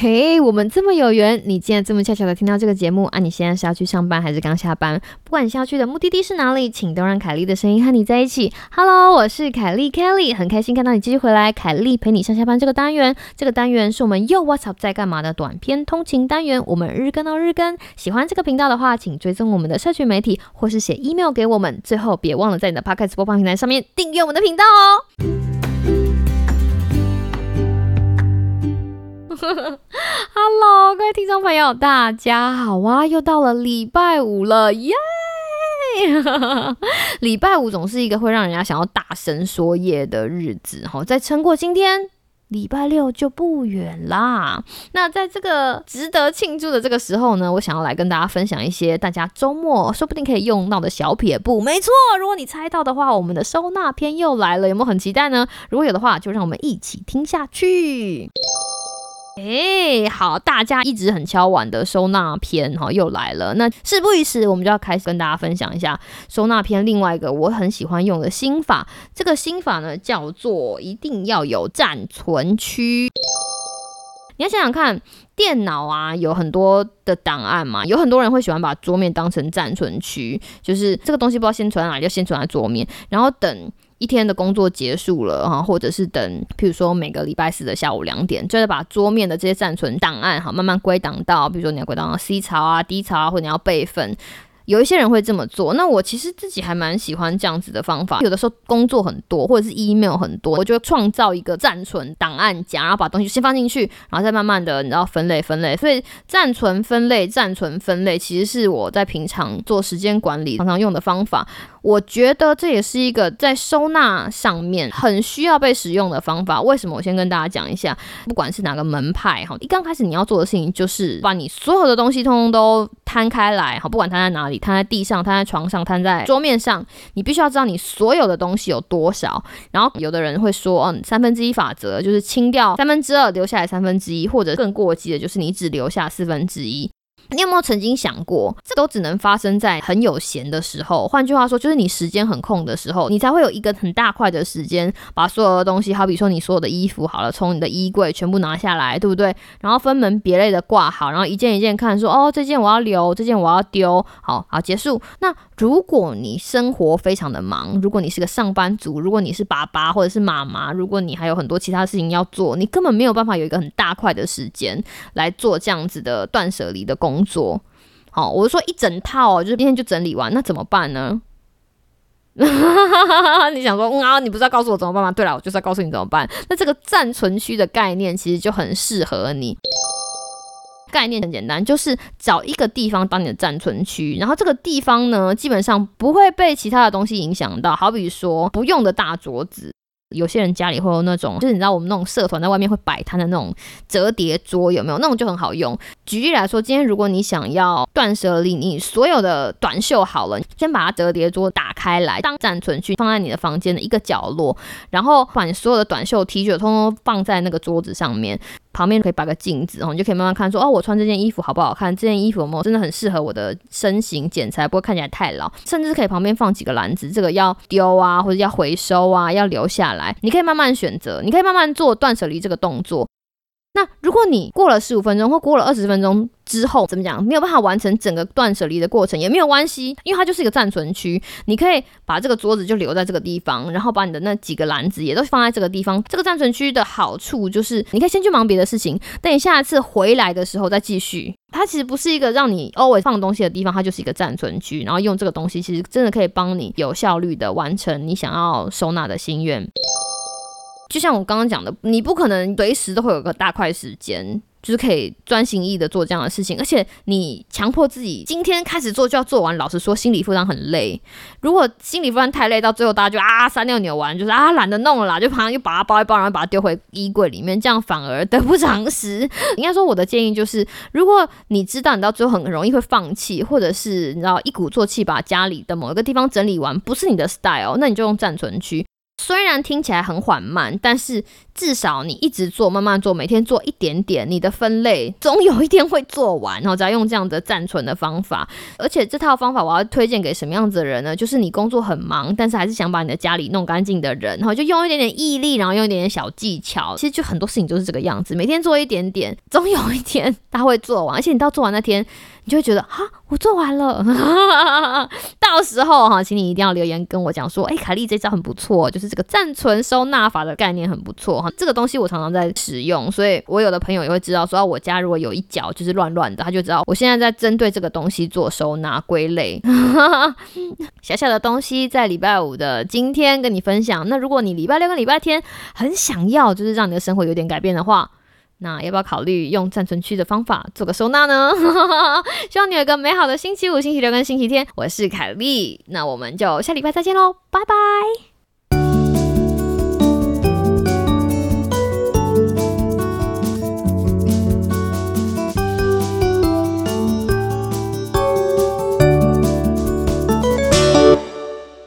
嘿我们这么有缘，你竟然这么恰巧的听到这个节目啊！你现在是要去上班还是刚下班？不管你要去的目的地是哪里，请都让凯莉的声音和你在一起。Hello，我是凯莉 Kelly，很开心看到你继续回来。凯莉陪你上下班这个单元，这个单元是我们又 What's Up 在干嘛的短篇通勤单元，我们日更到日更。喜欢这个频道的话，请追踪我们的社群媒体，或是写 email 给我们。最后别忘了在你的 Podcast 播放平台上面订阅我们的频道哦。Hello，各位听众朋友，大家好啊！又到了礼拜五了，耶！礼拜五总是一个会让人家想要大声说耶的日子哈。再撑过今天，礼拜六就不远啦。那在这个值得庆祝的这个时候呢，我想要来跟大家分享一些大家周末说不定可以用到的小撇步。没错，如果你猜到的话，我们的收纳篇又来了，有没有很期待呢？如果有的话，就让我们一起听下去。哎，好，大家一直很敲碗的收纳篇哈又来了。那事不宜迟，我们就要开始跟大家分享一下收纳篇另外一个我很喜欢用的心法。这个心法呢叫做一定要有暂存区。你要想想看，电脑啊有很多的档案嘛，有很多人会喜欢把桌面当成暂存区，就是这个东西不知道先存哪里，就先存在桌面，然后等。一天的工作结束了哈，或者是等，譬如说每个礼拜四的下午两点，就是把桌面的这些暂存档案哈，慢慢归档到，比如说你要归档到 C 槽啊、D 槽啊，或者你要备份。有一些人会这么做，那我其实自己还蛮喜欢这样子的方法。有的时候工作很多，或者是 email 很多，我就创造一个暂存档案夹，然后把东西先放进去，然后再慢慢的你知道分类分类。所以暂存分类、暂存分类，其实是我在平常做时间管理常常用的方法。我觉得这也是一个在收纳上面很需要被使用的方法。为什么？我先跟大家讲一下，不管是哪个门派哈，一刚开始你要做的事情就是把你所有的东西通通都摊开来，好，不管摊在哪里。摊在地上，摊在床上，摊在桌面上，你必须要知道你所有的东西有多少。然后有的人会说，嗯，三分之一法则就是清掉三分之二，留下来三分之一，或者更过激的，就是你只留下四分之一。你有没有曾经想过，这都只能发生在很有闲的时候？换句话说，就是你时间很空的时候，你才会有一个很大块的时间，把所有的东西，好比说你所有的衣服，好了，从你的衣柜全部拿下来，对不对？然后分门别类的挂好，然后一件一件看，说哦，这件我要留，这件我要丢，好好结束。那如果你生活非常的忙，如果你是个上班族，如果你是爸爸或者是妈妈，如果你还有很多其他事情要做，你根本没有办法有一个很大块的时间来做这样子的断舍离的工。工作好，我是说一整套哦，就是今天就整理完，那怎么办呢？你想说嗯啊，你不是要告诉我怎么办吗？对了，我就是要告诉你怎么办。那这个暂存区的概念其实就很适合你。概念很简单，就是找一个地方当你的暂存区，然后这个地方呢，基本上不会被其他的东西影响到。好比说不用的大桌子。有些人家里会有那种，就是你知道我们那种社团在外面会摆摊的那种折叠桌，有没有？那种就很好用。举例来说，今天如果你想要断舍离，你所有的短袖好了，先把它折叠桌打开来，当暂存区，放在你的房间的一个角落，然后把你所有的短袖 T 恤通通放在那个桌子上面。旁边可以摆个镜子，哦，你就可以慢慢看，说哦，我穿这件衣服好不好看？这件衣服有没有真的很适合我的身形，剪裁不会看起来太老。甚至可以旁边放几个篮子，这个要丢啊，或者要回收啊，要留下来，你可以慢慢选择，你可以慢慢做断舍离这个动作。那如果你过了十五分钟或过了二十分钟之后，怎么讲没有办法完成整个断舍离的过程也没有关系，因为它就是一个暂存区，你可以把这个桌子就留在这个地方，然后把你的那几个篮子也都放在这个地方。这个暂存区的好处就是你可以先去忙别的事情，等你下一次回来的时候再继续。它其实不是一个让你 always 放东西的地方，它就是一个暂存区，然后用这个东西其实真的可以帮你有效率的完成你想要收纳的心愿。就像我刚刚讲的，你不可能随时都会有个大块时间，就是可以专心意的做这样的事情。而且你强迫自己今天开始做就要做完，老实说，心理负担很累。如果心理负担太累，到最后大家就啊三尿扭完，就是啊懒得弄了啦，就马上又把它包一包，然后把它丢回衣柜里面，这样反而得不偿失。应该说，我的建议就是，如果你知道你到最后很容易会放弃，或者是你知道一鼓作气把家里的某一个地方整理完，不是你的 style，那你就用暂存区。虽然听起来很缓慢，但是至少你一直做，慢慢做，每天做一点点，你的分类总有一天会做完。然后再用这样的暂存的方法，而且这套方法我要推荐给什么样子的人呢？就是你工作很忙，但是还是想把你的家里弄干净的人，然后就用一点点毅力，然后用一点点小技巧。其实就很多事情都是这个样子，每天做一点点，总有一天 他会做完。而且你到做完那天。你就会觉得哈，我做完了。到时候哈，请你一定要留言跟我讲说，哎，凯莉这招很不错，就是这个暂存收纳法的概念很不错哈。这个东西我常常在使用，所以我有的朋友也会知道，说我家如果有一角就是乱乱的，他就知道我现在在针对这个东西做收纳归类。小小的东西在礼拜五的今天跟你分享。那如果你礼拜六跟礼拜天很想要，就是让你的生活有点改变的话。那要不要考虑用暂存区的方法做个收纳呢？希望你有一个美好的星期五、星期六跟星期天。我是凯丽，那我们就下礼拜再见喽，拜拜。